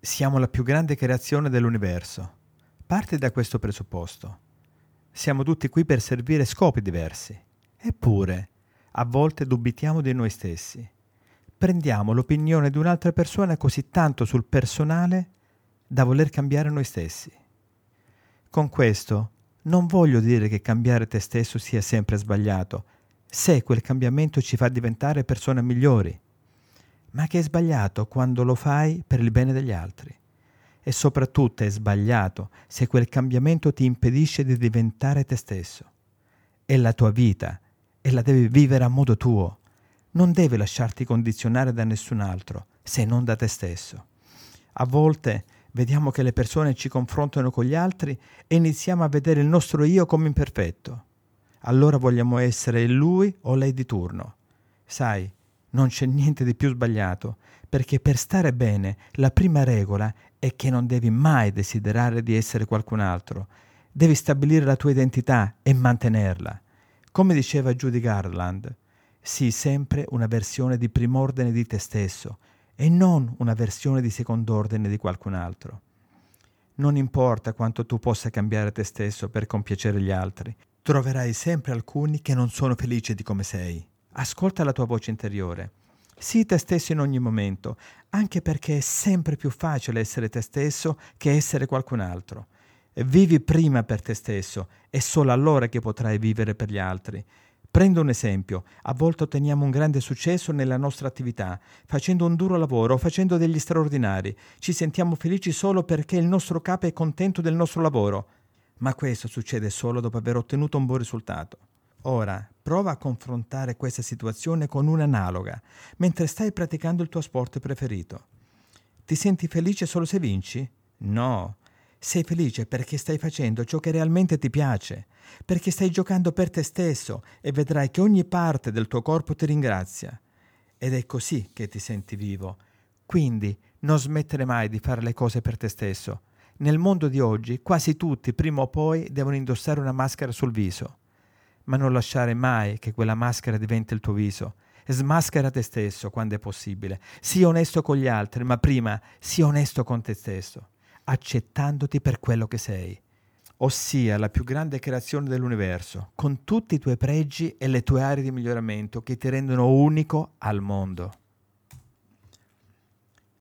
Siamo la più grande creazione dell'universo. Parte da questo presupposto. Siamo tutti qui per servire scopi diversi. Eppure, a volte dubitiamo di noi stessi. Prendiamo l'opinione di un'altra persona così tanto sul personale da voler cambiare noi stessi. Con questo non voglio dire che cambiare te stesso sia sempre sbagliato, se quel cambiamento ci fa diventare persone migliori, ma che è sbagliato quando lo fai per il bene degli altri. E soprattutto è sbagliato se quel cambiamento ti impedisce di diventare te stesso. È la tua vita e la devi vivere a modo tuo. Non devi lasciarti condizionare da nessun altro, se non da te stesso. A volte vediamo che le persone ci confrontano con gli altri e iniziamo a vedere il nostro io come imperfetto. Allora vogliamo essere lui o lei di turno. Sai, non c'è niente di più sbagliato, perché per stare bene la prima regola è che non devi mai desiderare di essere qualcun altro. Devi stabilire la tua identità e mantenerla. Come diceva Judy Garland, sii sempre una versione di prim'ordine di te stesso e non una versione di second'ordine di qualcun altro. Non importa quanto tu possa cambiare te stesso per compiacere gli altri, troverai sempre alcuni che non sono felici di come sei. Ascolta la tua voce interiore. Sii te stesso in ogni momento, anche perché è sempre più facile essere te stesso che essere qualcun altro. Vivi prima per te stesso, è solo allora che potrai vivere per gli altri. Prendo un esempio, a volte otteniamo un grande successo nella nostra attività, facendo un duro lavoro facendo degli straordinari. Ci sentiamo felici solo perché il nostro capo è contento del nostro lavoro. Ma questo succede solo dopo aver ottenuto un buon risultato. Ora, prova a confrontare questa situazione con un'analoga, mentre stai praticando il tuo sport preferito. Ti senti felice solo se vinci? No, sei felice perché stai facendo ciò che realmente ti piace, perché stai giocando per te stesso e vedrai che ogni parte del tuo corpo ti ringrazia. Ed è così che ti senti vivo. Quindi non smettere mai di fare le cose per te stesso. Nel mondo di oggi quasi tutti prima o poi devono indossare una maschera sul viso. Ma non lasciare mai che quella maschera diventi il tuo viso. Smaschera te stesso quando è possibile. Sii onesto con gli altri, ma prima sii onesto con te stesso accettandoti per quello che sei, ossia la più grande creazione dell'universo, con tutti i tuoi pregi e le tue aree di miglioramento che ti rendono unico al mondo.